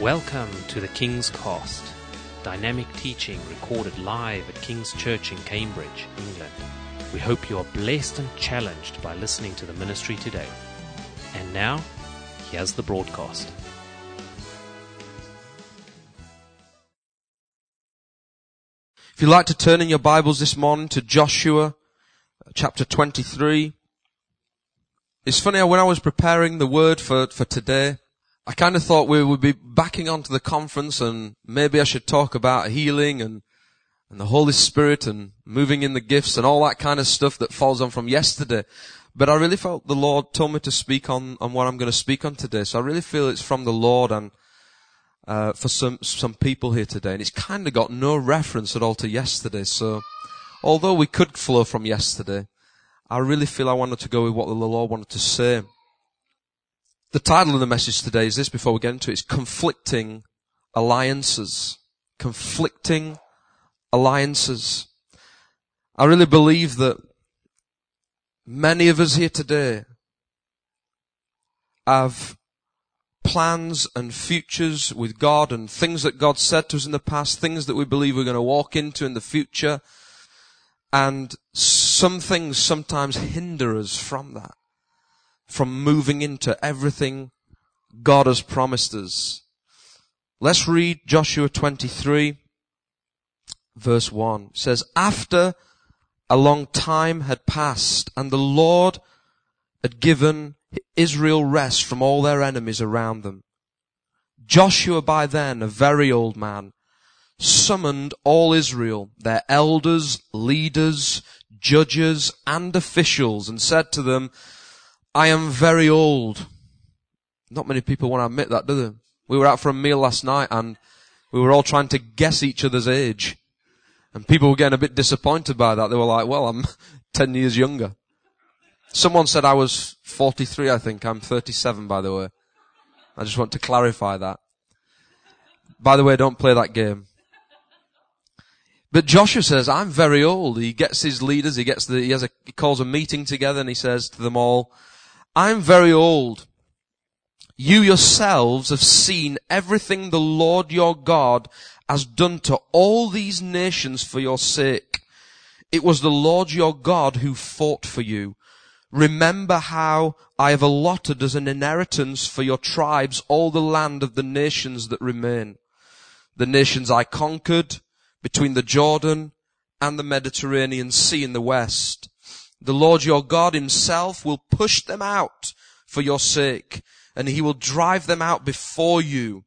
Welcome to the King's Cast, dynamic teaching recorded live at King's Church in Cambridge, England. We hope you are blessed and challenged by listening to the ministry today. And now, here's the broadcast. If you'd like to turn in your Bibles this morning to Joshua uh, chapter 23. It's funny, when I was preparing the word for, for today, I kind of thought we would be backing onto the conference and maybe I should talk about healing and, and the Holy Spirit and moving in the gifts and all that kind of stuff that falls on from yesterday. But I really felt the Lord told me to speak on, on what I'm going to speak on today. So I really feel it's from the Lord and uh, for some some people here today, and it's kind of got no reference at all to yesterday. So, although we could flow from yesterday, I really feel I wanted to go with what the Lord wanted to say. The title of the message today is this. Before we get into it, it's conflicting alliances. Conflicting alliances. I really believe that many of us here today have plans and futures with God and things that God said to us in the past, things that we believe we're going to walk into in the future. And some things sometimes hinder us from that, from moving into everything God has promised us. Let's read Joshua 23 verse 1. It says, after a long time had passed and the Lord had given Israel rest from all their enemies around them. Joshua by then, a very old man, summoned all Israel, their elders, leaders, judges, and officials, and said to them, I am very old. Not many people want to admit that, do they? We were out for a meal last night and we were all trying to guess each other's age. And people were getting a bit disappointed by that. They were like, well, I'm 10 years younger. Someone said I was 43, I think. I'm 37, by the way. I just want to clarify that. By the way, don't play that game. But Joshua says, I'm very old. He gets his leaders, he gets the, he has a, he calls a meeting together and he says to them all, I'm very old. You yourselves have seen everything the Lord your God has done to all these nations for your sake. It was the Lord your God who fought for you Remember how I have allotted as an inheritance for your tribes all the land of the nations that remain. The nations I conquered between the Jordan and the Mediterranean Sea in the west. The Lord your God himself will push them out for your sake and he will drive them out before you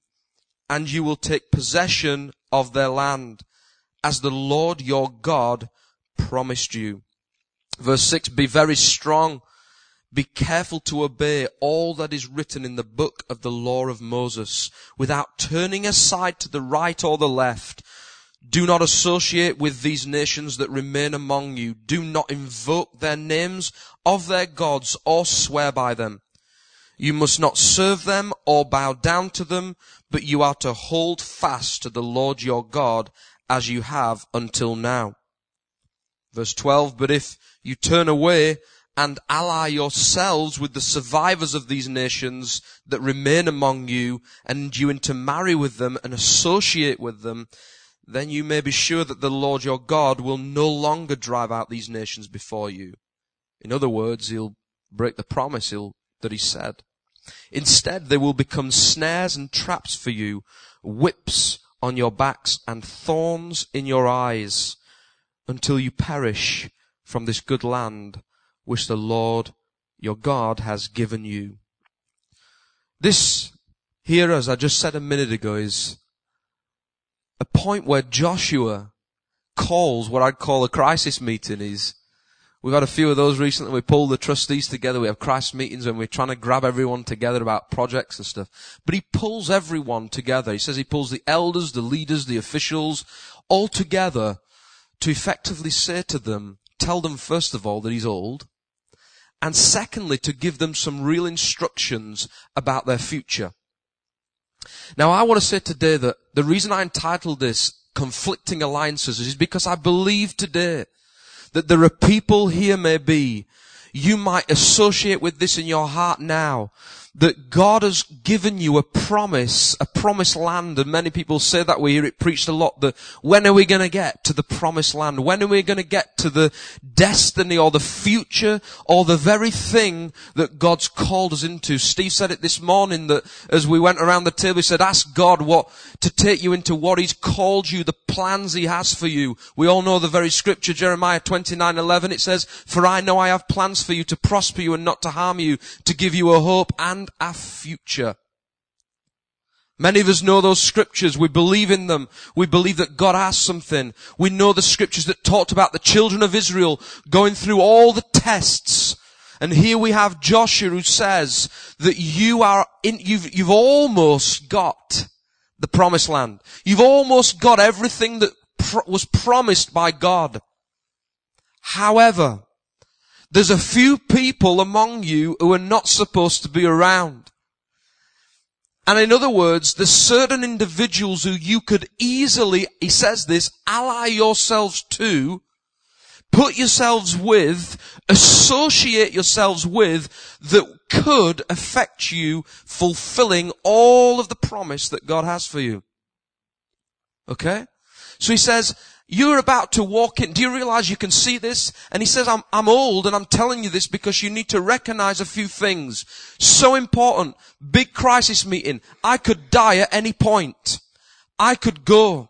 and you will take possession of their land as the Lord your God promised you. Verse 6, be very strong. Be careful to obey all that is written in the book of the law of Moses without turning aside to the right or the left. Do not associate with these nations that remain among you. Do not invoke their names of their gods or swear by them. You must not serve them or bow down to them, but you are to hold fast to the Lord your God as you have until now. Verse 12, but if you turn away and ally yourselves with the survivors of these nations that remain among you and you intermarry with them and associate with them, then you may be sure that the Lord your God will no longer drive out these nations before you. In other words, he'll break the promise he'll, that he said. Instead, they will become snares and traps for you, whips on your backs and thorns in your eyes until you perish from this good land which the Lord your God has given you. This here, as I just said a minute ago, is a point where Joshua calls what I'd call a crisis meeting. Is we've had a few of those recently. We pull the trustees together. We have crisis meetings when we're trying to grab everyone together about projects and stuff. But he pulls everyone together. He says he pulls the elders, the leaders, the officials, all together to effectively say to them, tell them first of all that he's old, and secondly to give them some real instructions about their future. Now I want to say today that the reason I entitled this conflicting alliances is because I believe today that there are people here maybe you might associate with this in your heart now that God has given you a promise, a promised land, and many people say that we hear it preached a lot, that when are we going to get to the promised land? When are we going to get to the destiny or the future or the very thing that God's called us into? Steve said it this morning that as we went around the table, he said, ask God what, to take you into what He's called you, the plans He has for you. We all know the very scripture, Jeremiah 29, 11, it says, for I know I have plans for you to prosper you and not to harm you, to give you a hope and and a future. Many of us know those scriptures. We believe in them. We believe that God has something. We know the scriptures that talked about the children of Israel going through all the tests. And here we have Joshua who says that you are in, you've, you've almost got the promised land. You've almost got everything that was promised by God. However, there's a few people among you who are not supposed to be around. And in other words, there's certain individuals who you could easily, he says this, ally yourselves to, put yourselves with, associate yourselves with, that could affect you fulfilling all of the promise that God has for you. Okay? So he says, you're about to walk in. Do you realize you can see this? And he says, I'm, I'm old and I'm telling you this because you need to recognize a few things. So important. Big crisis meeting. I could die at any point. I could go.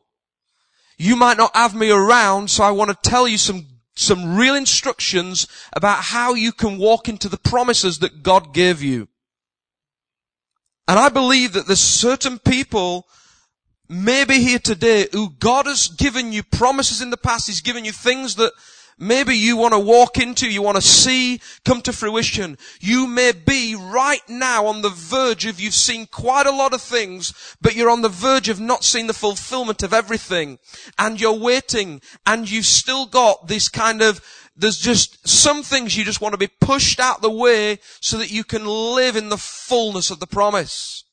You might not have me around, so I want to tell you some, some real instructions about how you can walk into the promises that God gave you. And I believe that there's certain people maybe here today who God has given you promises in the past. He's given you things that maybe you want to walk into, you want to see come to fruition. You may be right now on the verge of you've seen quite a lot of things, but you're on the verge of not seeing the fulfillment of everything. And you're waiting and you've still got this kind of there's just some things you just want to be pushed out the way so that you can live in the fullness of the promise.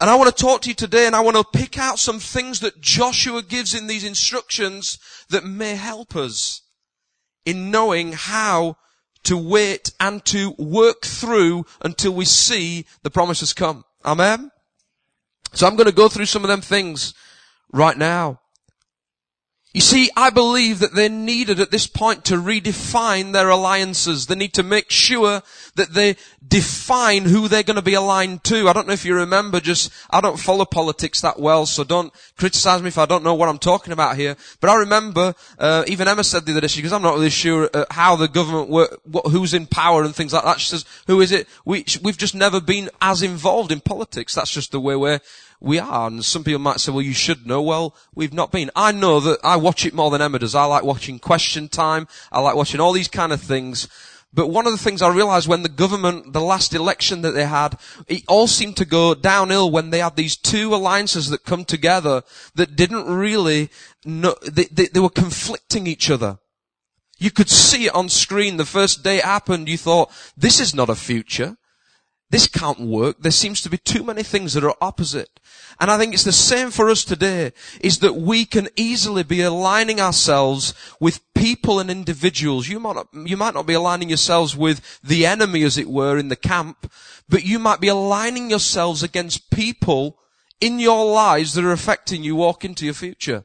And I want to talk to you today and I want to pick out some things that Joshua gives in these instructions that may help us in knowing how to wait and to work through until we see the promises come. Amen? So I'm going to go through some of them things right now. You see, I believe that they needed at this point to redefine their alliances. They need to make sure that they define who they're going to be aligned to. I don't know if you remember just, I don't follow politics that well, so don't criticize me if I don't know what I'm talking about here. But I remember, uh, even Emma said the other day, she goes, I'm not really sure uh, how the government work, what, who's in power and things like that. She says, who is it? We, we've just never been as involved in politics. That's just the way we're, we are. And some people might say, well, you should know. Well, we've not been. I know that I watch it more than Emma does. I like watching Question Time. I like watching all these kind of things. But one of the things I realized when the government, the last election that they had, it all seemed to go downhill when they had these two alliances that come together that didn't really know, they, they, they were conflicting each other. You could see it on screen the first day it happened. You thought, this is not a future. This can't work. There seems to be too many things that are opposite. And I think it's the same for us today, is that we can easily be aligning ourselves with people and individuals. You might not, you might not be aligning yourselves with the enemy, as it were, in the camp, but you might be aligning yourselves against people in your lives that are affecting you walk into your future.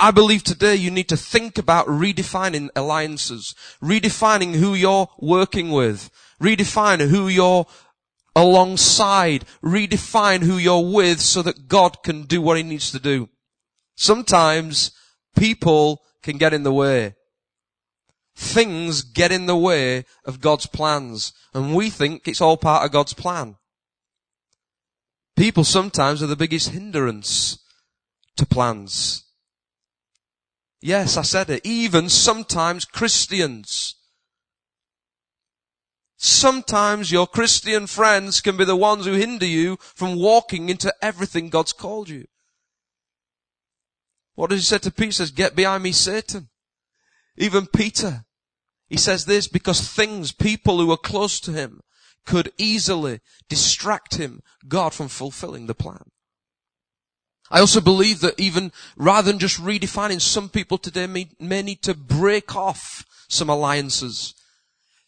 I believe today you need to think about redefining alliances, redefining who you're working with, Redefine who you're alongside. Redefine who you're with so that God can do what He needs to do. Sometimes people can get in the way. Things get in the way of God's plans and we think it's all part of God's plan. People sometimes are the biggest hindrance to plans. Yes, I said it. Even sometimes Christians Sometimes your Christian friends can be the ones who hinder you from walking into everything God's called you. What does he say to Peter? He says, get behind me, Satan. Even Peter, he says this because things, people who are close to him could easily distract him, God, from fulfilling the plan. I also believe that even rather than just redefining, some people today may, may need to break off some alliances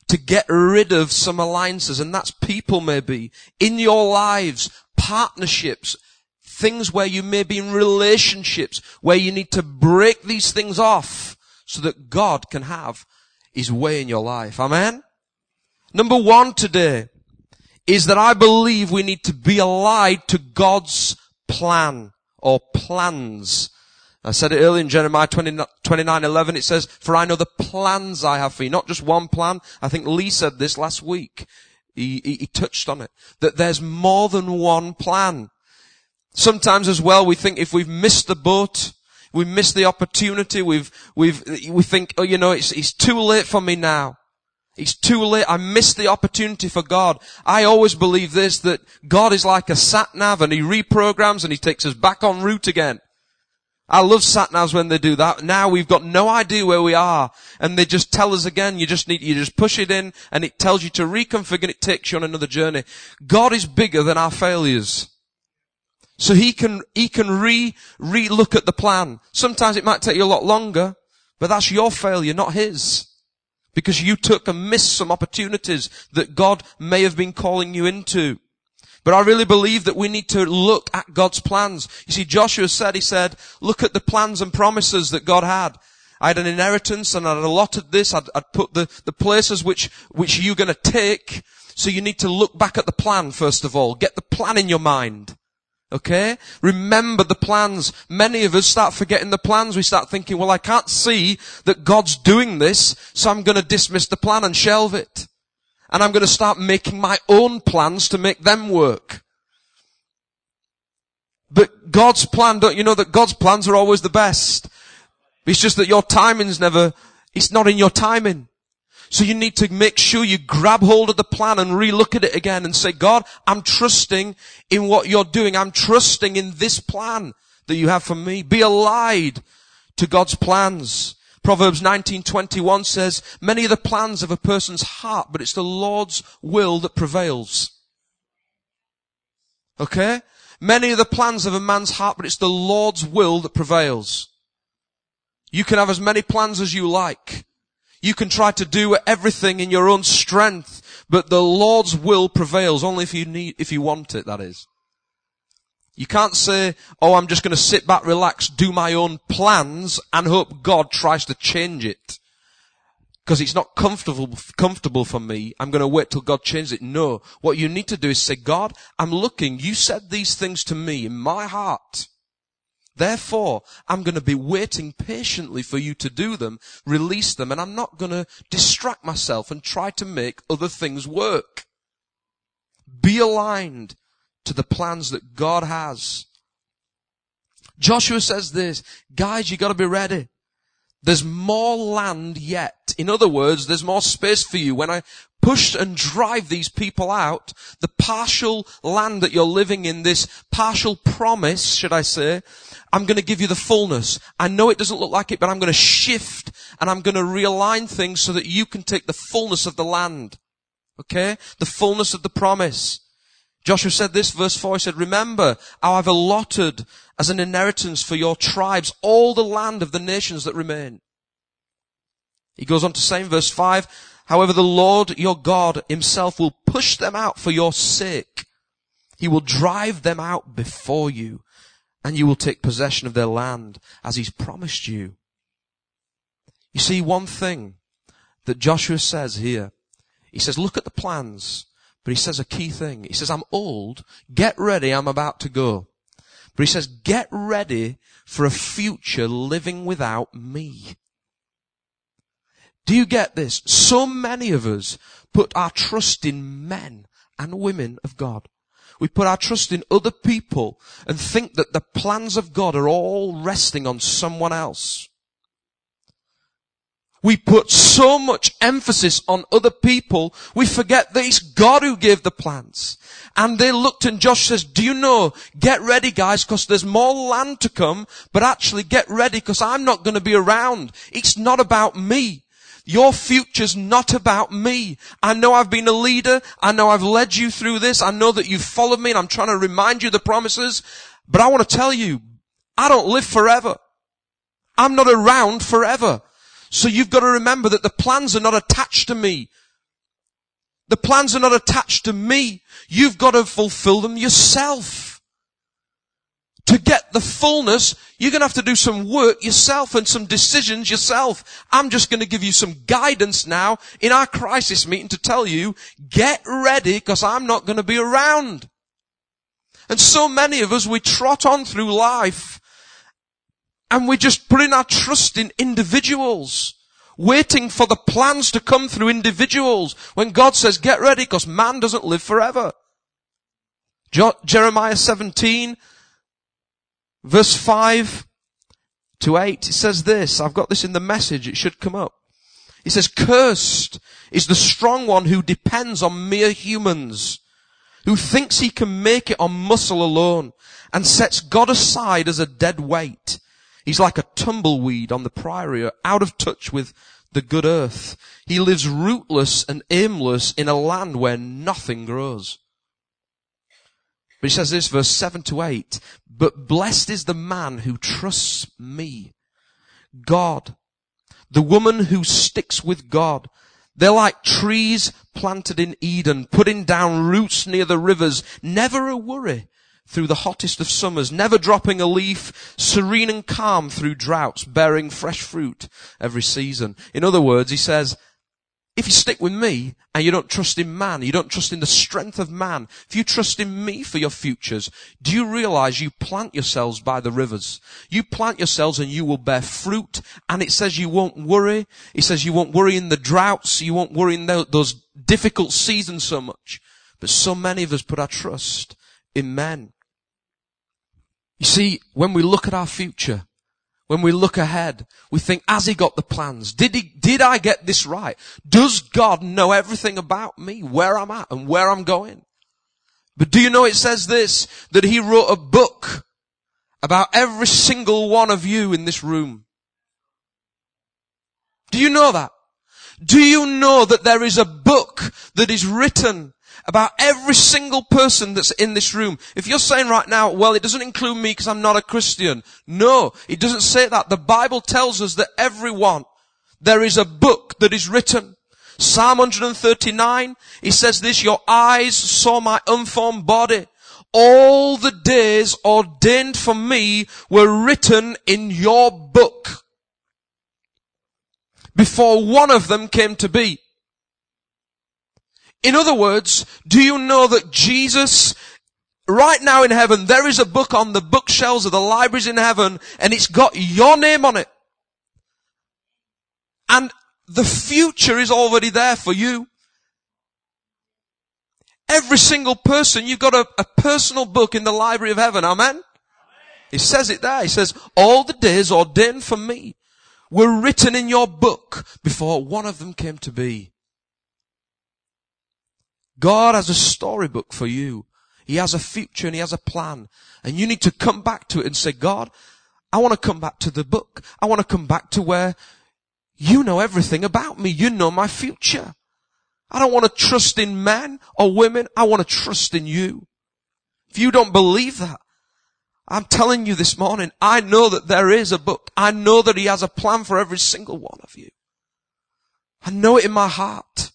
to get rid of some alliances, and that's people maybe, in your lives, partnerships, things where you may be in relationships, where you need to break these things off so that God can have His way in your life. Amen? Number one today is that I believe we need to be allied to God's plan or plans. I said it earlier in Jeremiah 20, 29, 11. It says, for I know the plans I have for you. Not just one plan. I think Lee said this last week. He, he, he touched on it. That there's more than one plan. Sometimes as well, we think if we've missed the boat, we missed the opportunity, we've, we've, we think, oh, you know, it's, it's too late for me now. It's too late. I missed the opportunity for God. I always believe this, that God is like a sat nav and he reprograms and he takes us back on route again. I love sat navs when they do that. Now we've got no idea where we are and they just tell us again, you just need, you just push it in and it tells you to reconfigure and it takes you on another journey. God is bigger than our failures. So he can, he can re, re-look at the plan. Sometimes it might take you a lot longer, but that's your failure, not his. Because you took and missed some opportunities that God may have been calling you into. But I really believe that we need to look at God's plans. You see, Joshua said, he said, look at the plans and promises that God had. I had an inheritance and I'd allotted this. I'd, I'd put the, the places which, which you're going to take. So you need to look back at the plan first of all. Get the plan in your mind. Okay? Remember the plans. Many of us start forgetting the plans. We start thinking, well, I can't see that God's doing this, so I'm going to dismiss the plan and shelve it and I'm going to start making my own plans to make them work. But God's plan, don't you know that God's plans are always the best? It's just that your timing's never, it's not in your timing. So you need to make sure you grab hold of the plan and relook at it again and say, God, I'm trusting in what you're doing. I'm trusting in this plan that you have for me. Be allied to God's plans. Proverbs 19:21 says, "Many are the plans of a person's heart, but it's the Lord's will that prevails." Okay? Many are the plans of a man's heart, but it's the Lord's will that prevails. You can have as many plans as you like. You can try to do everything in your own strength, but the Lord's will prevails only if you need, if you want it, that is. You can't say, oh, I'm just going to sit back, relax, do my own plans and hope God tries to change it. Because it's not comfortable, comfortable for me. I'm going to wait till God changes it. No. What you need to do is say, God, I'm looking. You said these things to me in my heart. Therefore, I'm going to be waiting patiently for you to do them, release them, and I'm not going to distract myself and try to make other things work. Be aligned to the plans that God has. Joshua says this, guys, you gotta be ready. There's more land yet. In other words, there's more space for you. When I push and drive these people out, the partial land that you're living in, this partial promise, should I say, I'm going to give you the fullness. I know it doesn't look like it, but I'm going to shift and I'm going to realign things so that you can take the fullness of the land. Okay? The fullness of the promise. Joshua said this, verse 4, he said, Remember how I've allotted as an inheritance for your tribes all the land of the nations that remain. He goes on to say in verse 5, However, the Lord your God himself will push them out for your sake. He will drive them out before you, and you will take possession of their land as he's promised you. You see, one thing that Joshua says here, he says, look at the plans but he says a key thing. He says, I'm old. Get ready. I'm about to go. But he says, get ready for a future living without me. Do you get this? So many of us put our trust in men and women of God. We put our trust in other people and think that the plans of God are all resting on someone else. We put so much emphasis on other people, we forget that it's God who gave the plans. And they looked and Josh says, do you know, get ready guys, cause there's more land to come, but actually get ready cause I'm not gonna be around. It's not about me. Your future's not about me. I know I've been a leader. I know I've led you through this. I know that you've followed me and I'm trying to remind you the promises. But I want to tell you, I don't live forever. I'm not around forever. So you've got to remember that the plans are not attached to me. The plans are not attached to me. You've got to fulfill them yourself. To get the fullness, you're going to have to do some work yourself and some decisions yourself. I'm just going to give you some guidance now in our crisis meeting to tell you, get ready because I'm not going to be around. And so many of us, we trot on through life and we're just putting our trust in individuals, waiting for the plans to come through individuals when God says, get ready because man doesn't live forever. Jeremiah 17 verse 5 to 8, it says this. I've got this in the message. It should come up. It says, cursed is the strong one who depends on mere humans, who thinks he can make it on muscle alone and sets God aside as a dead weight. He's like a tumbleweed on the prairie, out of touch with the good earth. He lives rootless and aimless in a land where nothing grows. But he says this, verse 7 to 8, but blessed is the man who trusts me. God. The woman who sticks with God. They're like trees planted in Eden, putting down roots near the rivers, never a worry through the hottest of summers, never dropping a leaf, serene and calm through droughts, bearing fresh fruit every season. In other words, he says, if you stick with me and you don't trust in man, you don't trust in the strength of man, if you trust in me for your futures, do you realize you plant yourselves by the rivers? You plant yourselves and you will bear fruit and it says you won't worry. It says you won't worry in the droughts, you won't worry in those difficult seasons so much. But so many of us put our trust in men. You see, when we look at our future, when we look ahead, we think, has he got the plans? Did he, did I get this right? Does God know everything about me, where I'm at and where I'm going? But do you know it says this, that he wrote a book about every single one of you in this room? Do you know that? Do you know that there is a book that is written about every single person that's in this room. If you're saying right now, well, it doesn't include me because I'm not a Christian. No, it doesn't say that. The Bible tells us that everyone, there is a book that is written. Psalm 139, he says this, your eyes saw my unformed body. All the days ordained for me were written in your book. Before one of them came to be. In other words, do you know that Jesus right now in heaven, there is a book on the bookshelves of the libraries in heaven and it's got your name on it. And the future is already there for you. Every single person, you've got a, a personal book in the library of heaven. Amen? He says it there. He says, all the days ordained for me were written in your book before one of them came to be. God has a storybook for you. He has a future and he has a plan. And you need to come back to it and say, God, I want to come back to the book. I want to come back to where you know everything about me. You know my future. I don't want to trust in men or women. I want to trust in you. If you don't believe that, I'm telling you this morning, I know that there is a book. I know that he has a plan for every single one of you. I know it in my heart.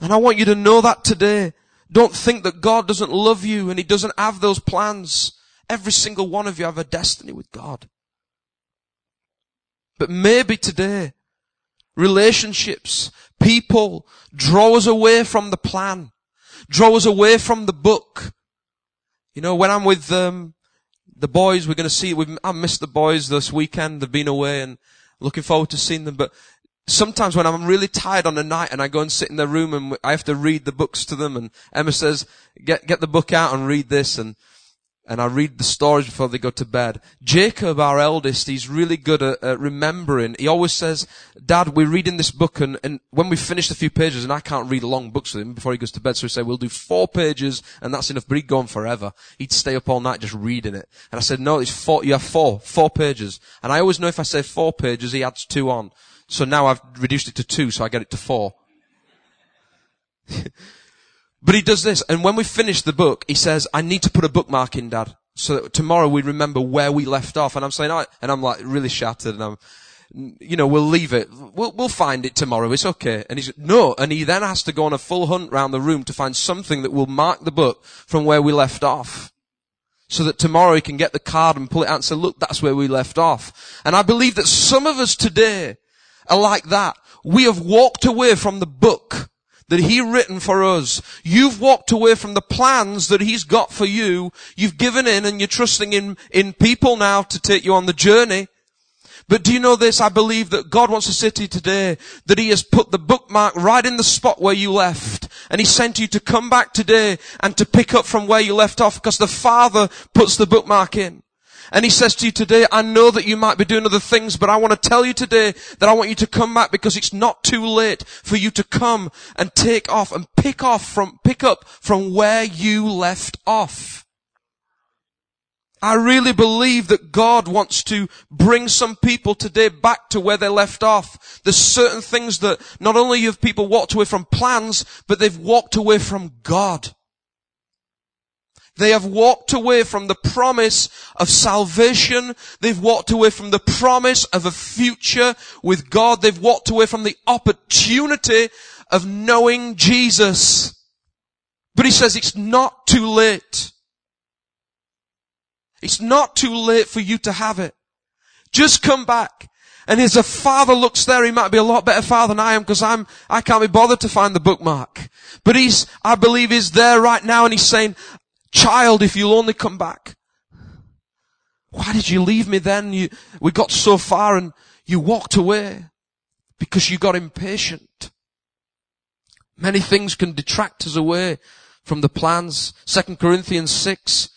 And I want you to know that today. Don't think that God doesn't love you and He doesn't have those plans. Every single one of you have a destiny with God. But maybe today, relationships, people draw us away from the plan, draw us away from the book. You know, when I'm with um, the boys, we're going to see. I missed the boys this weekend. They've been away, and looking forward to seeing them. But sometimes when I'm really tired on a night and I go and sit in their room and I have to read the books to them and Emma says, get, get the book out and read this and, and I read the stories before they go to bed. Jacob, our eldest, he's really good at, at remembering. He always says, Dad, we're reading this book and, and when we finished a few pages, and I can't read long books with him before he goes to bed, so we say, we'll do four pages and that's enough, but he'd go on forever. He'd stay up all night just reading it. And I said, no, it's four, you have four, four pages. And I always know if I say four pages, he adds two on. So now I've reduced it to two, so I get it to four. but he does this, and when we finish the book, he says, I need to put a bookmark in, Dad, so that tomorrow we remember where we left off. And I'm saying, oh, and I'm like really shattered, and I'm, you know, we'll leave it. We'll, we'll find it tomorrow. It's okay. And he's, no. And he then has to go on a full hunt round the room to find something that will mark the book from where we left off. So that tomorrow he can get the card and pull it out and say, look, that's where we left off. And I believe that some of us today are like that. We have walked away from the book that he written for us. You've walked away from the plans that he's got for you. You've given in and you're trusting in, in people now to take you on the journey. But do you know this? I believe that God wants to say to you today that He has put the bookmark right in the spot where you left. And He sent you to come back today and to pick up from where you left off because the Father puts the bookmark in. And he says to you today, I know that you might be doing other things, but I want to tell you today that I want you to come back because it's not too late for you to come and take off and pick off from, pick up from where you left off. I really believe that God wants to bring some people today back to where they left off. There's certain things that not only have people walked away from plans, but they've walked away from God. They have walked away from the promise of salvation. They've walked away from the promise of a future with God. They've walked away from the opportunity of knowing Jesus. But he says it's not too late. It's not too late for you to have it. Just come back. And as a father looks there, he might be a lot better father than I am because I'm, I can't be bothered to find the bookmark. But he's, I believe he's there right now and he's saying, child, if you'll only come back. Why did you leave me then? You, we got so far and you walked away because you got impatient. Many things can detract us away from the plans. Second Corinthians 6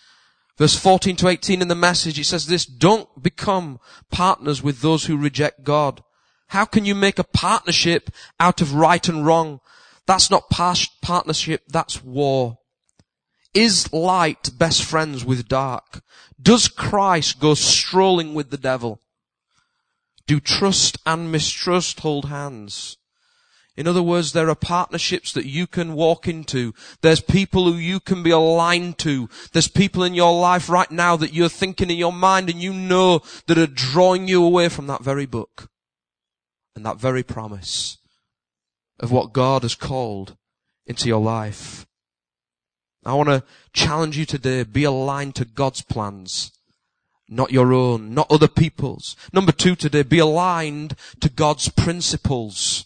Verse 14 to 18 in the message, it says this, don't become partners with those who reject God. How can you make a partnership out of right and wrong? That's not partnership, that's war. Is light best friends with dark? Does Christ go strolling with the devil? Do trust and mistrust hold hands? In other words, there are partnerships that you can walk into. There's people who you can be aligned to. There's people in your life right now that you're thinking in your mind and you know that are drawing you away from that very book and that very promise of what God has called into your life. I want to challenge you today. Be aligned to God's plans, not your own, not other people's. Number two today, be aligned to God's principles.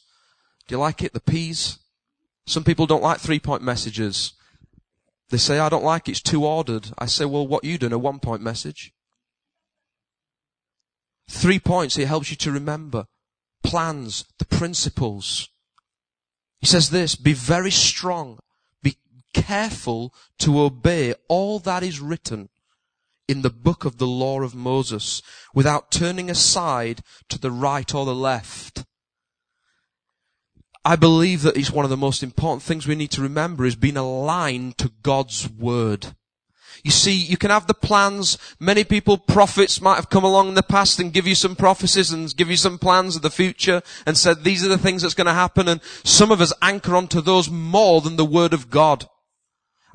Do you like it? The P's? Some people don't like three point messages. They say, I don't like it, it's too ordered. I say, well, what you doing? A one point message? Three points, it helps you to remember. Plans, the principles. He says this, be very strong, careful to obey all that is written in the book of the law of Moses without turning aside to the right or the left I believe that it's one of the most important things we need to remember is being aligned to God's Word. You see, you can have the plans. Many people, prophets might have come along in the past and give you some prophecies and give you some plans of the future and said, these are the things that's going to happen. And some of us anchor onto those more than the Word of God.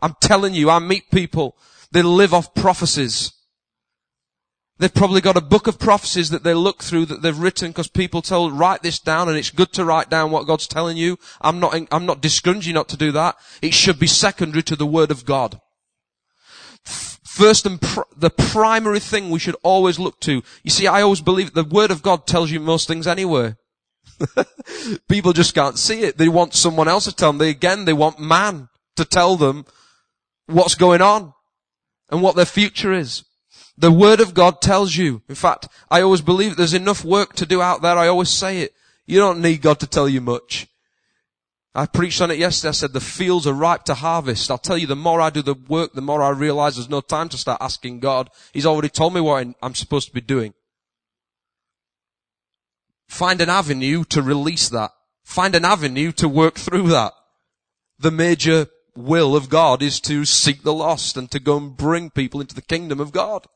I'm telling you, I meet people, they live off prophecies. They've probably got a book of prophecies that they look through that they've written because people tell, write this down and it's good to write down what God's telling you. I'm not, I'm not discouraging you not to do that. It should be secondary to the Word of God. First and pr- the primary thing we should always look to. You see, I always believe the Word of God tells you most things anyway. people just can't see it. They want someone else to tell them. They, again, they want man to tell them what's going on and what their future is. The Word of God tells you. In fact, I always believe there's enough work to do out there. I always say it. You don't need God to tell you much. I preached on it yesterday. I said the fields are ripe to harvest. I'll tell you, the more I do the work, the more I realize there's no time to start asking God. He's already told me what I'm supposed to be doing. Find an avenue to release that. Find an avenue to work through that. The major will of God is to seek the lost and to go and bring people into the kingdom of God.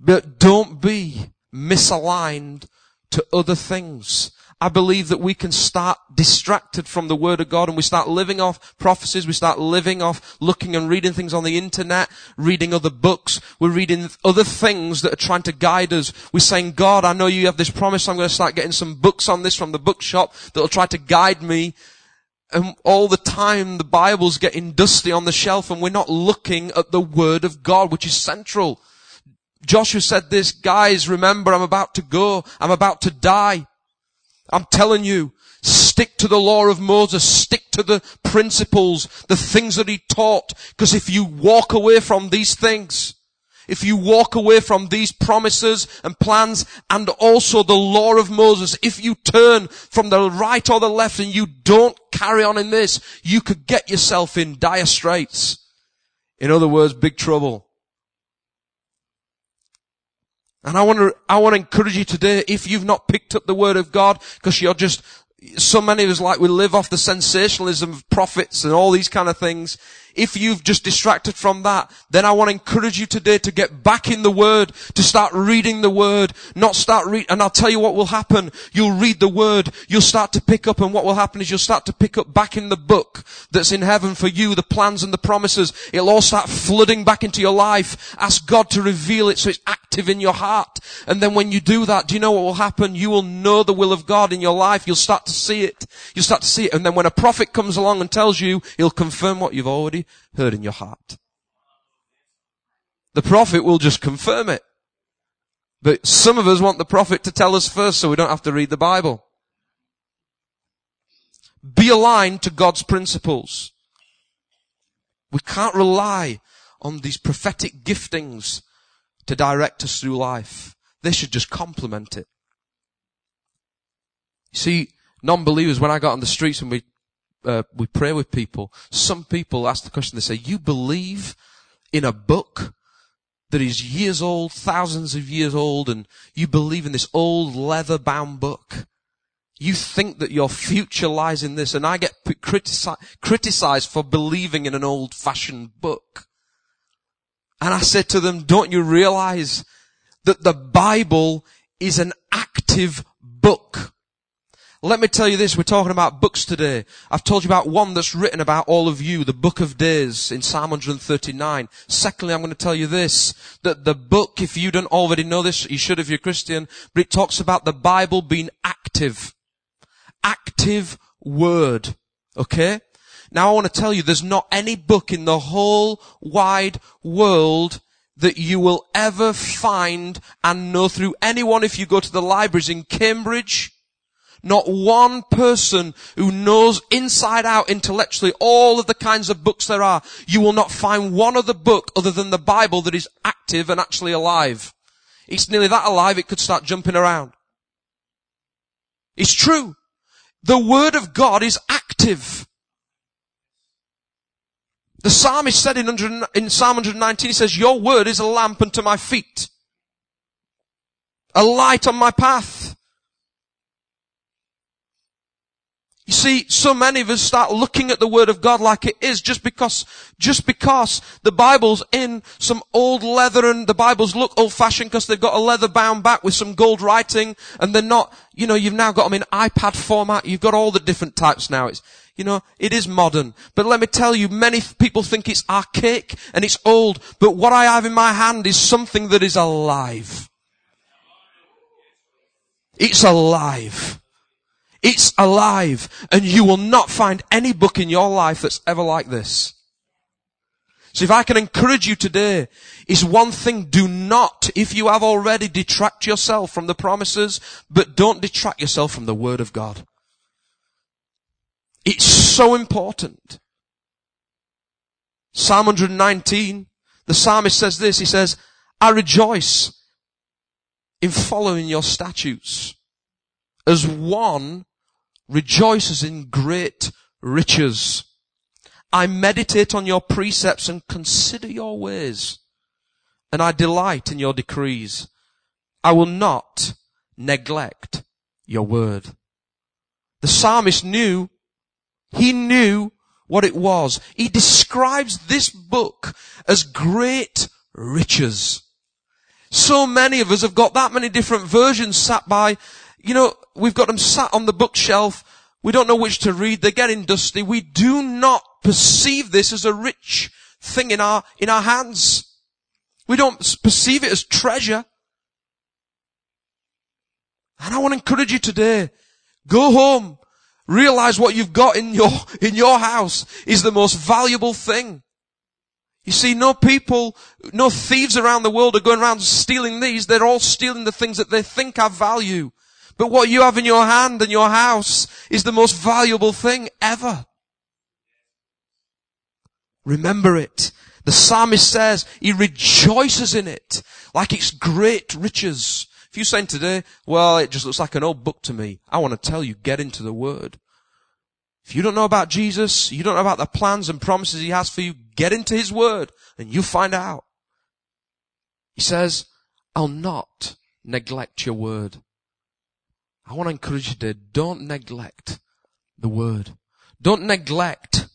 But don't be misaligned to other things. I believe that we can start distracted from the Word of God and we start living off prophecies, we start living off looking and reading things on the internet, reading other books, we're reading other things that are trying to guide us. We're saying, God, I know you have this promise, I'm going to start getting some books on this from the bookshop that'll try to guide me. And all the time the Bible's getting dusty on the shelf and we're not looking at the Word of God, which is central. Joshua said this, guys, remember I'm about to go, I'm about to die. I'm telling you, stick to the law of Moses, stick to the principles, the things that he taught, because if you walk away from these things, if you walk away from these promises and plans and also the law of Moses, if you turn from the right or the left and you don't carry on in this, you could get yourself in dire straits. In other words, big trouble. And I want to, I want to encourage you today, if you've not picked up the word of God, because you're just, so many of us like we live off the sensationalism of prophets and all these kind of things. If you've just distracted from that, then I want to encourage you today to get back in the Word, to start reading the Word, not start read, and I'll tell you what will happen. You'll read the Word, you'll start to pick up, and what will happen is you'll start to pick up back in the book that's in heaven for you, the plans and the promises. It'll all start flooding back into your life. Ask God to reveal it so it's active in your heart. And then when you do that, do you know what will happen? You will know the will of God in your life. You'll start to see it. You'll start to see it. And then when a prophet comes along and tells you, he'll confirm what you've already heard in your heart. The prophet will just confirm it. But some of us want the prophet to tell us first so we don't have to read the Bible. Be aligned to God's principles. We can't rely on these prophetic giftings to direct us through life. They should just complement it. You see, non-believers, when I got on the streets and we uh, we pray with people, some people ask the question, they say, you believe in a book that is years old, thousands of years old, and you believe in this old leather bound book. You think that your future lies in this, and I get critici- criticized for believing in an old fashioned book. And I said to them, don't you realize that the Bible is an active book? Let me tell you this, we're talking about books today. I've told you about one that's written about all of you, the book of days in Psalm 139. Secondly, I'm going to tell you this, that the book, if you don't already know this, you should if you're Christian, but it talks about the Bible being active. Active word. Okay? Now I want to tell you, there's not any book in the whole wide world that you will ever find and know through anyone if you go to the libraries in Cambridge, not one person who knows inside out intellectually all of the kinds of books there are. You will not find one other book other than the Bible that is active and actually alive. It's nearly that alive it could start jumping around. It's true. The Word of God is active. The psalmist said in, in Psalm 119, he says, Your word is a lamp unto my feet, a light on my path. You see, so many of us start looking at the Word of God like it is just because, just because the Bible's in some old leather and the Bibles look old fashioned because they've got a leather bound back with some gold writing and they're not, you know, you've now got them in iPad format. You've got all the different types now. It's, you know, it is modern. But let me tell you, many people think it's archaic and it's old. But what I have in my hand is something that is alive. It's alive. It's alive. And you will not find any book in your life that's ever like this. So if I can encourage you today, is one thing, do not, if you have already, detract yourself from the promises, but don't detract yourself from the Word of God. It's so important. Psalm 119, the psalmist says this, he says, I rejoice in following your statutes as one rejoices in great riches. I meditate on your precepts and consider your ways, and I delight in your decrees. I will not neglect your word. The psalmist knew, he knew what it was. He describes this book as great riches. So many of us have got that many different versions sat by You know, we've got them sat on the bookshelf. We don't know which to read. They're getting dusty. We do not perceive this as a rich thing in our, in our hands. We don't perceive it as treasure. And I want to encourage you today. Go home. Realize what you've got in your, in your house is the most valuable thing. You see, no people, no thieves around the world are going around stealing these. They're all stealing the things that they think have value. But what you have in your hand and your house is the most valuable thing ever. Remember it. The psalmist says he rejoices in it like it's great riches. If you're saying today, well, it just looks like an old book to me, I want to tell you, get into the Word. If you don't know about Jesus, you don't know about the plans and promises He has for you, get into His Word and you find out. He says, I'll not neglect your Word. I want to encourage you today, don't neglect the Word. Don't neglect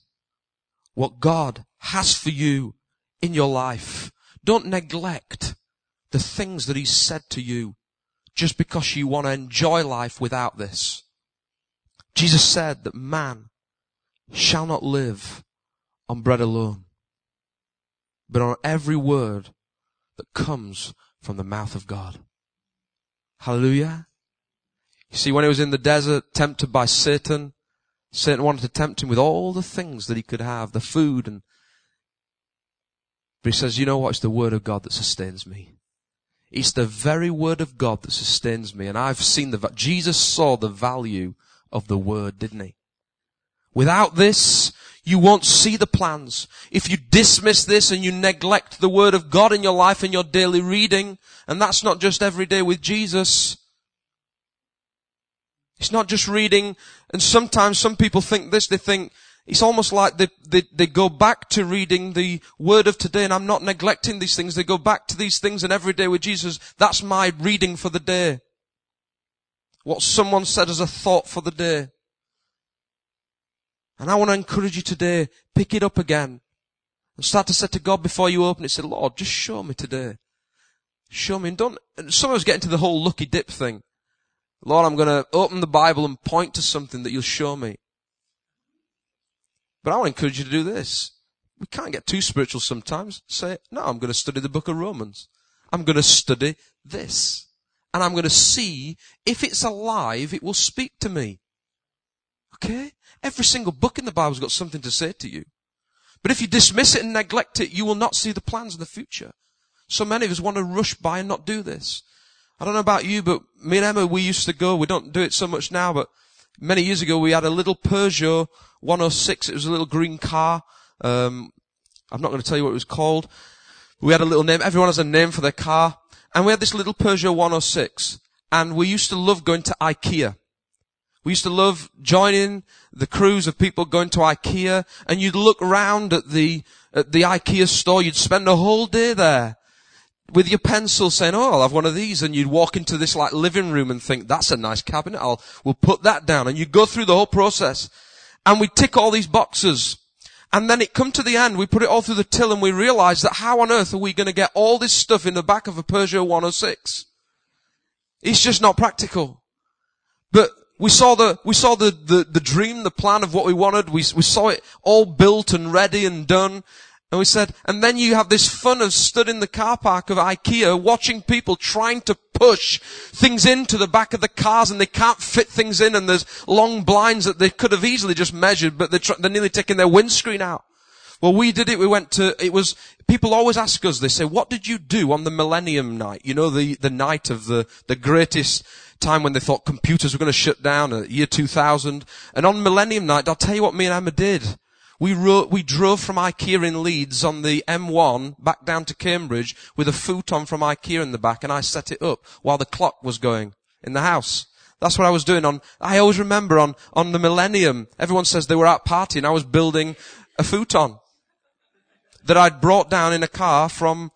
what God has for you in your life. Don't neglect the things that He's said to you just because you want to enjoy life without this. Jesus said that man shall not live on bread alone, but on every word that comes from the mouth of God. Hallelujah. You see, when he was in the desert, tempted by Satan, Satan wanted to tempt him with all the things that he could have, the food and but he says, you know what? It's the word of God that sustains me. It's the very word of God that sustains me. And I've seen the, Jesus saw the value of the word, didn't he? Without this, you won't see the plans. If you dismiss this and you neglect the word of God in your life and your daily reading, and that's not just every day with Jesus, it's not just reading, and sometimes some people think this, they think, it's almost like they, they, they go back to reading the word of today and I'm not neglecting these things. They go back to these things and every day with Jesus, that's my reading for the day. What someone said as a thought for the day. And I want to encourage you today, pick it up again and start to say to God before you open it, say, Lord, just show me today. Show me. And don't, and some of us get into the whole lucky dip thing. Lord, I'm going to open the Bible and point to something that you'll show me. But I want to encourage you to do this. We can't get too spiritual sometimes. Say, no, I'm going to study the book of Romans. I'm going to study this. And I'm going to see if it's alive, it will speak to me. Okay? Every single book in the Bible's got something to say to you. But if you dismiss it and neglect it, you will not see the plans in the future. So many of us want to rush by and not do this. I don't know about you, but me and Emma, we used to go, we don't do it so much now, but many years ago we had a little Peugeot 106. It was a little green car. Um, I'm not going to tell you what it was called. We had a little name. Everyone has a name for their car. And we had this little Peugeot 106. And we used to love going to IKEA. We used to love joining the crews of people going to IKEA and you'd look round at the, at the IKEA store. You'd spend a whole day there with your pencil saying, oh, I'll have one of these. And you'd walk into this like living room and think, that's a nice cabinet. I'll, we'll put that down. And you'd go through the whole process and we tick all these boxes. And then it come to the end, we put it all through the till and we realize that how on earth are we going to get all this stuff in the back of a Peugeot 106? It's just not practical. But we saw the, we saw the, the, the dream, the plan of what we wanted. We, we saw it all built and ready and done. And we said, and then you have this fun of stood in the car park of IKEA watching people trying to push things into the back of the cars and they can't fit things in and there's long blinds that they could have easily just measured, but they're, tr- they're nearly taking their windscreen out. Well, we did it. We went to, it was, people always ask us, they say, what did you do on the millennium night? You know, the, the night of the, the greatest time when they thought computers were going to shut down, uh, year 2000. And on millennium night, I'll tell you what me and Emma did. We, wrote, we drove from IKEA in Leeds on the M1 back down to Cambridge with a futon from IKEA in the back and I set it up while the clock was going in the house. That's what I was doing on, I always remember on, on the millennium, everyone says they were out partying, I was building a futon that I'd brought down in a car from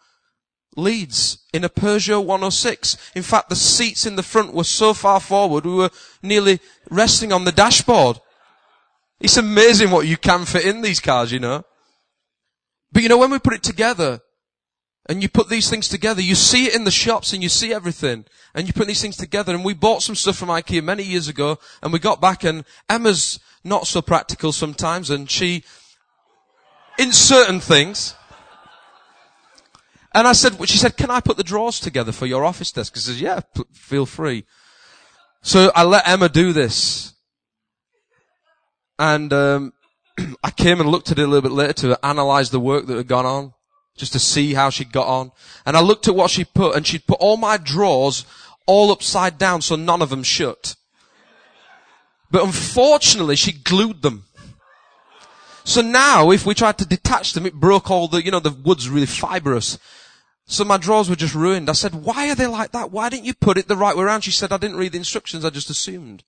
Leeds in a Peugeot 106. In fact, the seats in the front were so far forward, we were nearly resting on the dashboard. It's amazing what you can fit in these cars, you know. But you know, when we put it together, and you put these things together. You see it in the shops and you see everything. And you put these things together. And we bought some stuff from IKEA many years ago and we got back and Emma's not so practical sometimes and she, in certain things, and I said, she said, can I put the drawers together for your office desk? I says, yeah, p- feel free. So I let Emma do this. And, um, I came and looked at it a little bit later to analyze the work that had gone on just to see how she got on. And I looked at what she put and she'd put all my drawers all upside down so none of them shut. But unfortunately she glued them. So now if we tried to detach them, it broke all the, you know, the wood's really fibrous. So my drawers were just ruined. I said, why are they like that? Why didn't you put it the right way around? She said, I didn't read the instructions. I just assumed.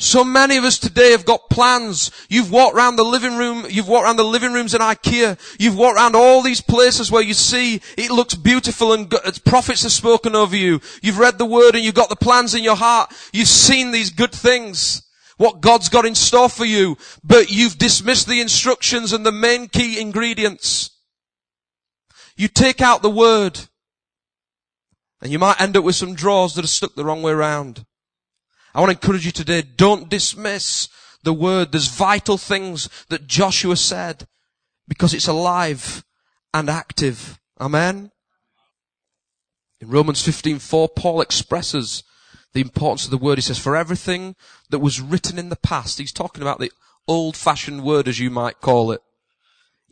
So many of us today have got plans. You've walked around the living room, you've walked around the living rooms in IKEA. You've walked around all these places where you see it looks beautiful and prophets have spoken over you. You've read the word and you've got the plans in your heart. You've seen these good things. What God's got in store for you. But you've dismissed the instructions and the main key ingredients. You take out the word and you might end up with some drawers that are stuck the wrong way around. I want to encourage you today, don't dismiss the word. There's vital things that Joshua said because it's alive and active. Amen. In Romans 15:4, Paul expresses the importance of the word. He says, for everything that was written in the past, he's talking about the old fashioned word as you might call it.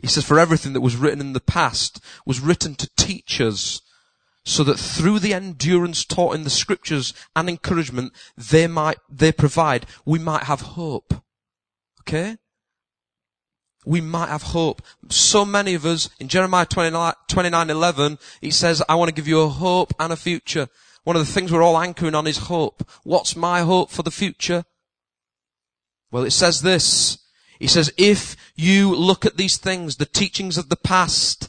He says, for everything that was written in the past was written to teach us so that through the endurance taught in the scriptures and encouragement they might, they provide, we might have hope. Okay? We might have hope. So many of us, in Jeremiah 29, 29 11, it says, I want to give you a hope and a future. One of the things we're all anchoring on is hope. What's my hope for the future? Well, it says this. He says, if you look at these things, the teachings of the past,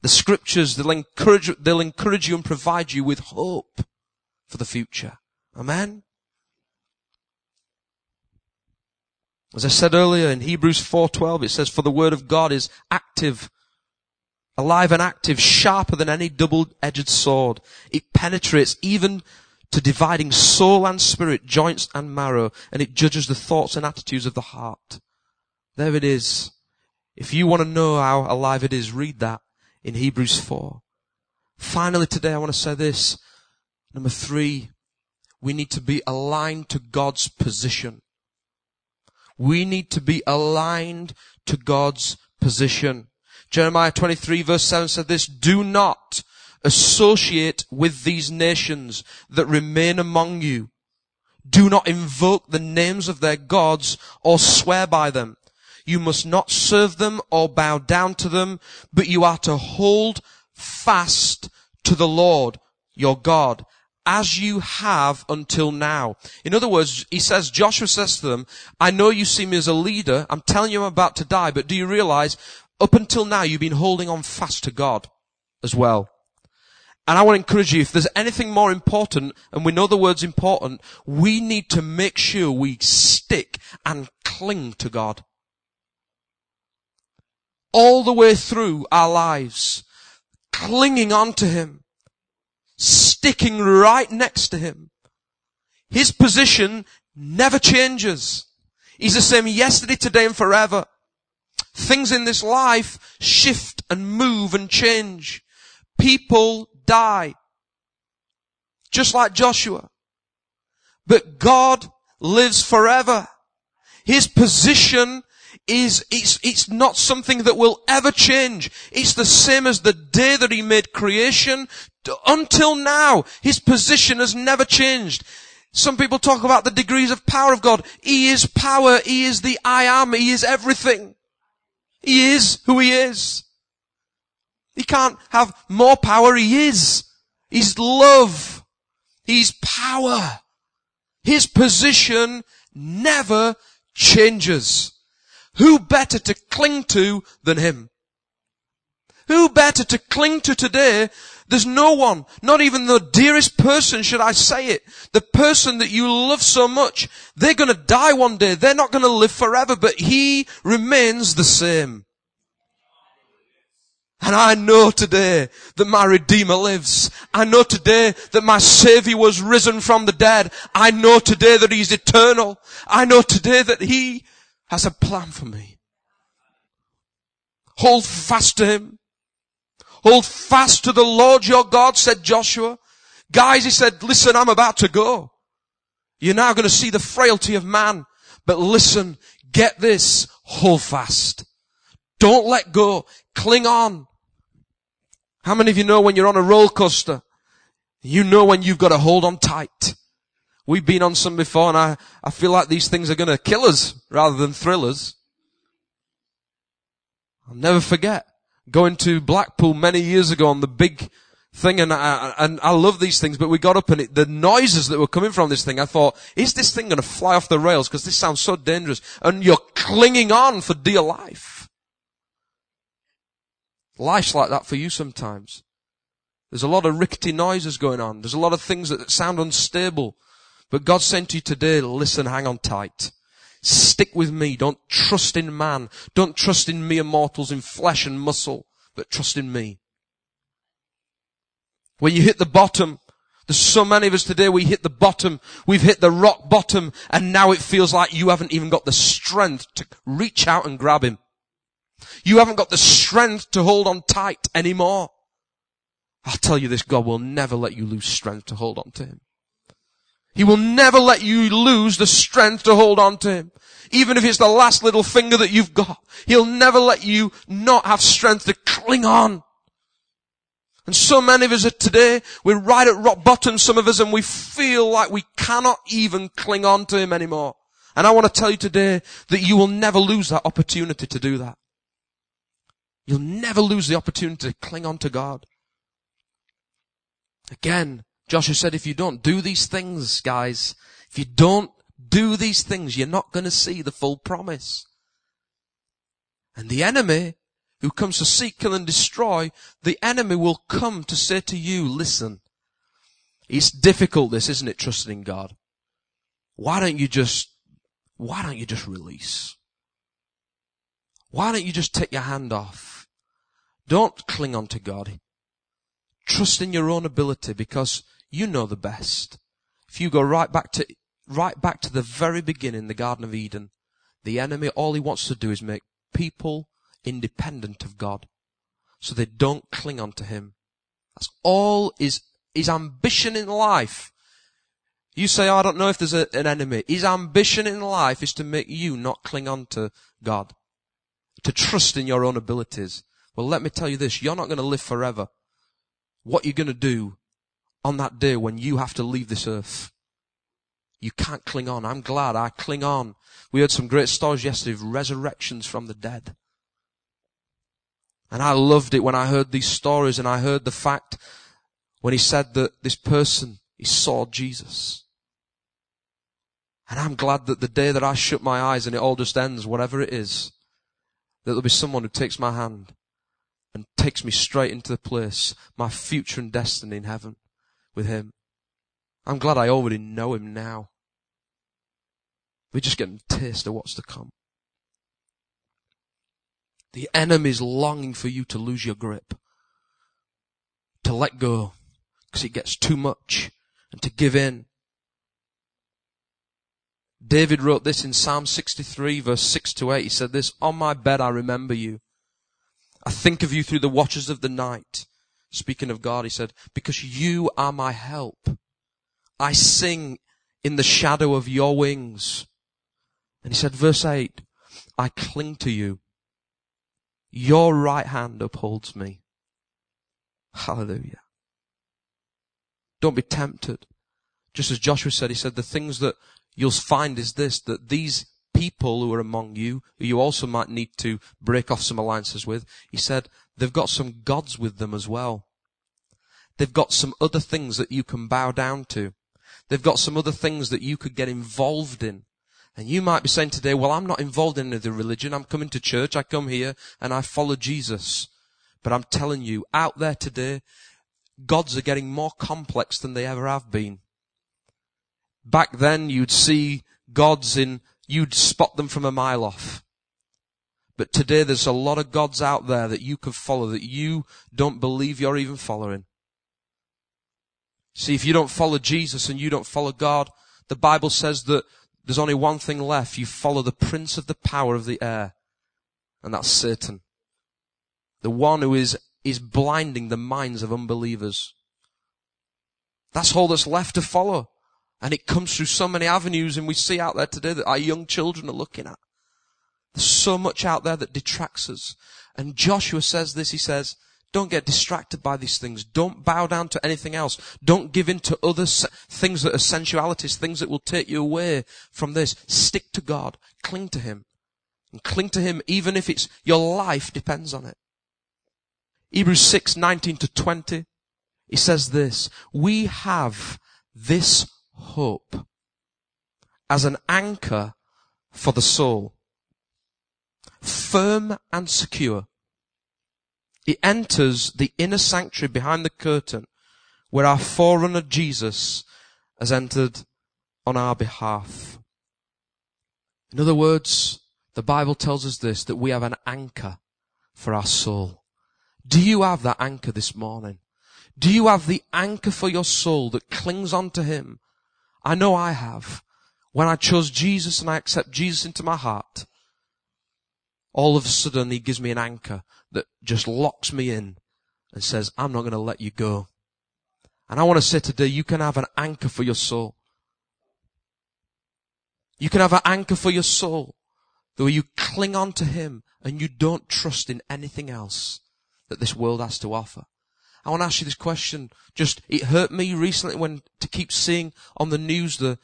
the scriptures, they'll encourage, they'll encourage you and provide you with hope for the future. Amen? As I said earlier in Hebrews 4:12 it says for the word of God is active alive and active sharper than any double-edged sword it penetrates even to dividing soul and spirit joints and marrow and it judges the thoughts and attitudes of the heart there it is if you want to know how alive it is read that in Hebrews 4. Finally today I want to say this. Number three, we need to be aligned to God's position. We need to be aligned to God's position. Jeremiah 23 verse 7 said this, do not associate with these nations that remain among you. Do not invoke the names of their gods or swear by them. You must not serve them or bow down to them, but you are to hold fast to the Lord, your God, as you have until now. In other words, he says, Joshua says to them, I know you see me as a leader. I'm telling you I'm about to die, but do you realize up until now you've been holding on fast to God as well. And I want to encourage you, if there's anything more important, and we know the word's important, we need to make sure we stick and cling to God all the way through our lives, clinging on to Him, sticking right next to Him. His position never changes. He's the same yesterday, today, and forever. Things in this life shift and move and change. People die. Just like Joshua. But God lives forever. His position is, it's, it's not something that will ever change. It's the same as the day that he made creation. Until now, his position has never changed. Some people talk about the degrees of power of God. He is power. He is the I am. He is everything. He is who he is. He can't have more power. He is. He's love. He's power. His position never changes. Who better to cling to than Him? Who better to cling to today? There's no one, not even the dearest person, should I say it. The person that you love so much, they're gonna die one day. They're not gonna live forever, but He remains the same. And I know today that my Redeemer lives. I know today that my Savior was risen from the dead. I know today that He's eternal. I know today that He has a plan for me. Hold fast to Him. Hold fast to the Lord your God, said Joshua. Guys, he said, listen, I'm about to go. You're now going to see the frailty of man. But listen, get this, hold fast. Don't let go. Cling on. How many of you know when you're on a roller coaster, you know when you've got to hold on tight? We've been on some before and I, I feel like these things are going to kill us rather than thrill us. I'll never forget going to Blackpool many years ago on the big thing and I, and I love these things, but we got up and it, the noises that were coming from this thing, I thought, is this thing going to fly off the rails? Because this sounds so dangerous. And you're clinging on for dear life. Life's like that for you sometimes. There's a lot of rickety noises going on. There's a lot of things that sound unstable. But God sent you today, listen, hang on tight. Stick with me. Don't trust in man. Don't trust in mere mortals in flesh and muscle, but trust in me. When you hit the bottom, there's so many of us today, we hit the bottom, we've hit the rock bottom, and now it feels like you haven't even got the strength to reach out and grab him. You haven't got the strength to hold on tight anymore. I'll tell you this, God will never let you lose strength to hold on to him. He will never let you lose the strength to hold on to him. Even if it's the last little finger that you've got, he'll never let you not have strength to cling on. And so many of us are today, we're right at rock bottom, some of us, and we feel like we cannot even cling on to Him anymore. And I want to tell you today that you will never lose that opportunity to do that. You'll never lose the opportunity to cling on to God. Again, Joshua said, if you don't do these things, guys, if you don't do these things, you're not going to see the full promise. And the enemy who comes to seek, kill and destroy, the enemy will come to say to you, listen, it's difficult this, isn't it, trusting in God? Why don't you just, why don't you just release? Why don't you just take your hand off? Don't cling on to God. Trust in your own ability because you know the best. If you go right back to, right back to the very beginning, the Garden of Eden, the enemy, all he wants to do is make people independent of God. So they don't cling on to Him. That's all his, his ambition in life. You say, oh, I don't know if there's a, an enemy. His ambition in life is to make you not cling on to God. To trust in your own abilities. Well, let me tell you this. You're not going to live forever. What you're going to do on that day when you have to leave this earth. You can't cling on. I'm glad I cling on. We heard some great stories yesterday of resurrections from the dead. And I loved it when I heard these stories and I heard the fact when he said that this person, he saw Jesus. And I'm glad that the day that I shut my eyes and it all just ends, whatever it is, that there'll be someone who takes my hand and takes me straight into the place, my future and destiny in heaven with him. I'm glad I already know him now. We're just getting a taste of what's to come. The enemy's longing for you to lose your grip, to let go, because it gets too much, and to give in. David wrote this in Psalm 63 verse 6 to 8. He said this, On my bed I remember you. I think of you through the watches of the night. Speaking of God, he said, because you are my help. I sing in the shadow of your wings. And he said, verse 8, I cling to you. Your right hand upholds me. Hallelujah. Don't be tempted. Just as Joshua said, he said, the things that you'll find is this, that these people who are among you, who you also might need to break off some alliances with, he said, they've got some gods with them as well. They've got some other things that you can bow down to. They've got some other things that you could get involved in. And you might be saying today, well, I'm not involved in any religion. I'm coming to church. I come here and I follow Jesus. But I'm telling you, out there today, gods are getting more complex than they ever have been. Back then, you'd see gods in, you'd spot them from a mile off. But today there's a lot of gods out there that you could follow that you don't believe you're even following. See, if you don't follow Jesus and you don't follow God, the Bible says that there's only one thing left. You follow the prince of the power of the air. And that's Satan. The one who is, is blinding the minds of unbelievers. That's all that's left to follow. And it comes through so many avenues and we see out there today that our young children are looking at. There's so much out there that detracts us. And Joshua says this, he says, don't get distracted by these things. Don't bow down to anything else. Don't give in to other things that are sensualities, things that will take you away from this. Stick to God. Cling to Him. And cling to Him even if it's, your life depends on it. Hebrews 6, 19 to 20. He says this, we have this hope as an anchor for the soul. Firm and secure. It enters the inner sanctuary behind the curtain where our forerunner Jesus has entered on our behalf. In other words, the Bible tells us this, that we have an anchor for our soul. Do you have that anchor this morning? Do you have the anchor for your soul that clings onto Him? I know I have. When I chose Jesus and I accept Jesus into my heart, all of a sudden He gives me an anchor that just locks me in and says, I'm not going to let you go. And I want to say today, you can have an anchor for your soul. You can have an anchor for your soul the way you cling on to Him and you don't trust in anything else that this world has to offer. I want to ask you this question. Just, it hurt me recently when to keep seeing on the news the,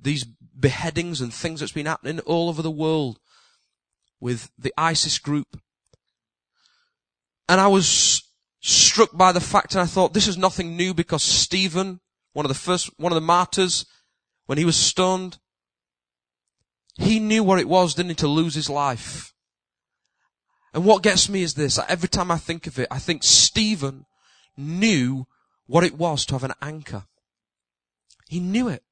these beheadings and things that's been happening all over the world with the ISIS group. And I was struck by the fact and I thought this is nothing new because Stephen, one of the first, one of the martyrs, when he was stoned, he knew what it was, didn't he, to lose his life. And what gets me is this, every time I think of it, I think Stephen knew what it was to have an anchor. He knew it.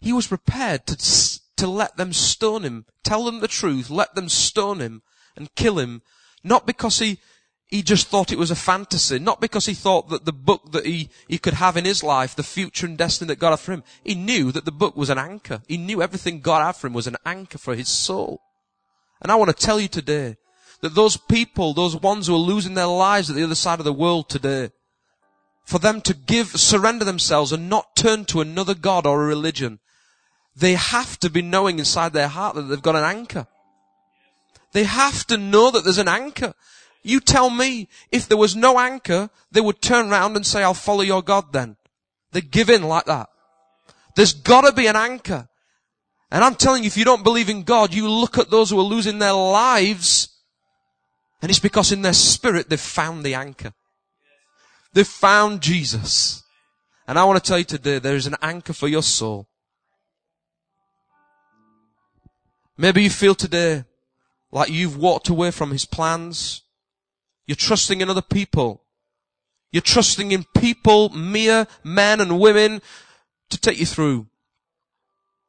He was prepared to, to let them stone him, tell them the truth, let them stone him and kill him, not because he, he just thought it was a fantasy, not because he thought that the book that he, he could have in his life, the future and destiny that God had for him, he knew that the book was an anchor. He knew everything God had for him was an anchor for his soul. And I want to tell you today, that those people, those ones who are losing their lives at the other side of the world today, for them to give, surrender themselves and not turn to another God or a religion, they have to be knowing inside their heart that they've got an anchor. They have to know that there's an anchor. You tell me, if there was no anchor, they would turn around and say, I'll follow your God then. They give in like that. There's gotta be an anchor. And I'm telling you, if you don't believe in God, you look at those who are losing their lives and it's because in their spirit they've found the anchor. They've found Jesus. And I want to tell you today, there is an anchor for your soul. Maybe you feel today like you've walked away from His plans. You're trusting in other people. You're trusting in people, mere men and women to take you through.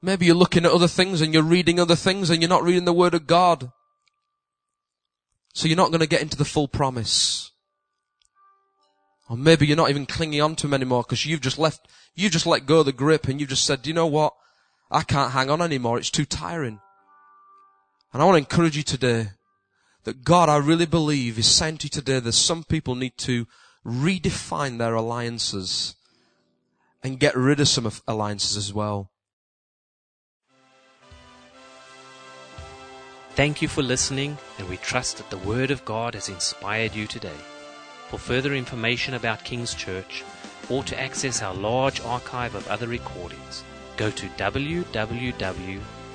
Maybe you're looking at other things and you're reading other things and you're not reading the Word of God. So you're not going to get into the full promise. Or maybe you're not even clinging on to him anymore because you've just left, you've just let go of the grip and you've just said, you know what? I can't hang on anymore. It's too tiring. And I want to encourage you today that God, I really believe, is saying to you today that some people need to redefine their alliances and get rid of some alliances as well. Thank you for listening, and we trust that the Word of God has inspired you today. For further information about King's Church, or to access our large archive of other recordings, go to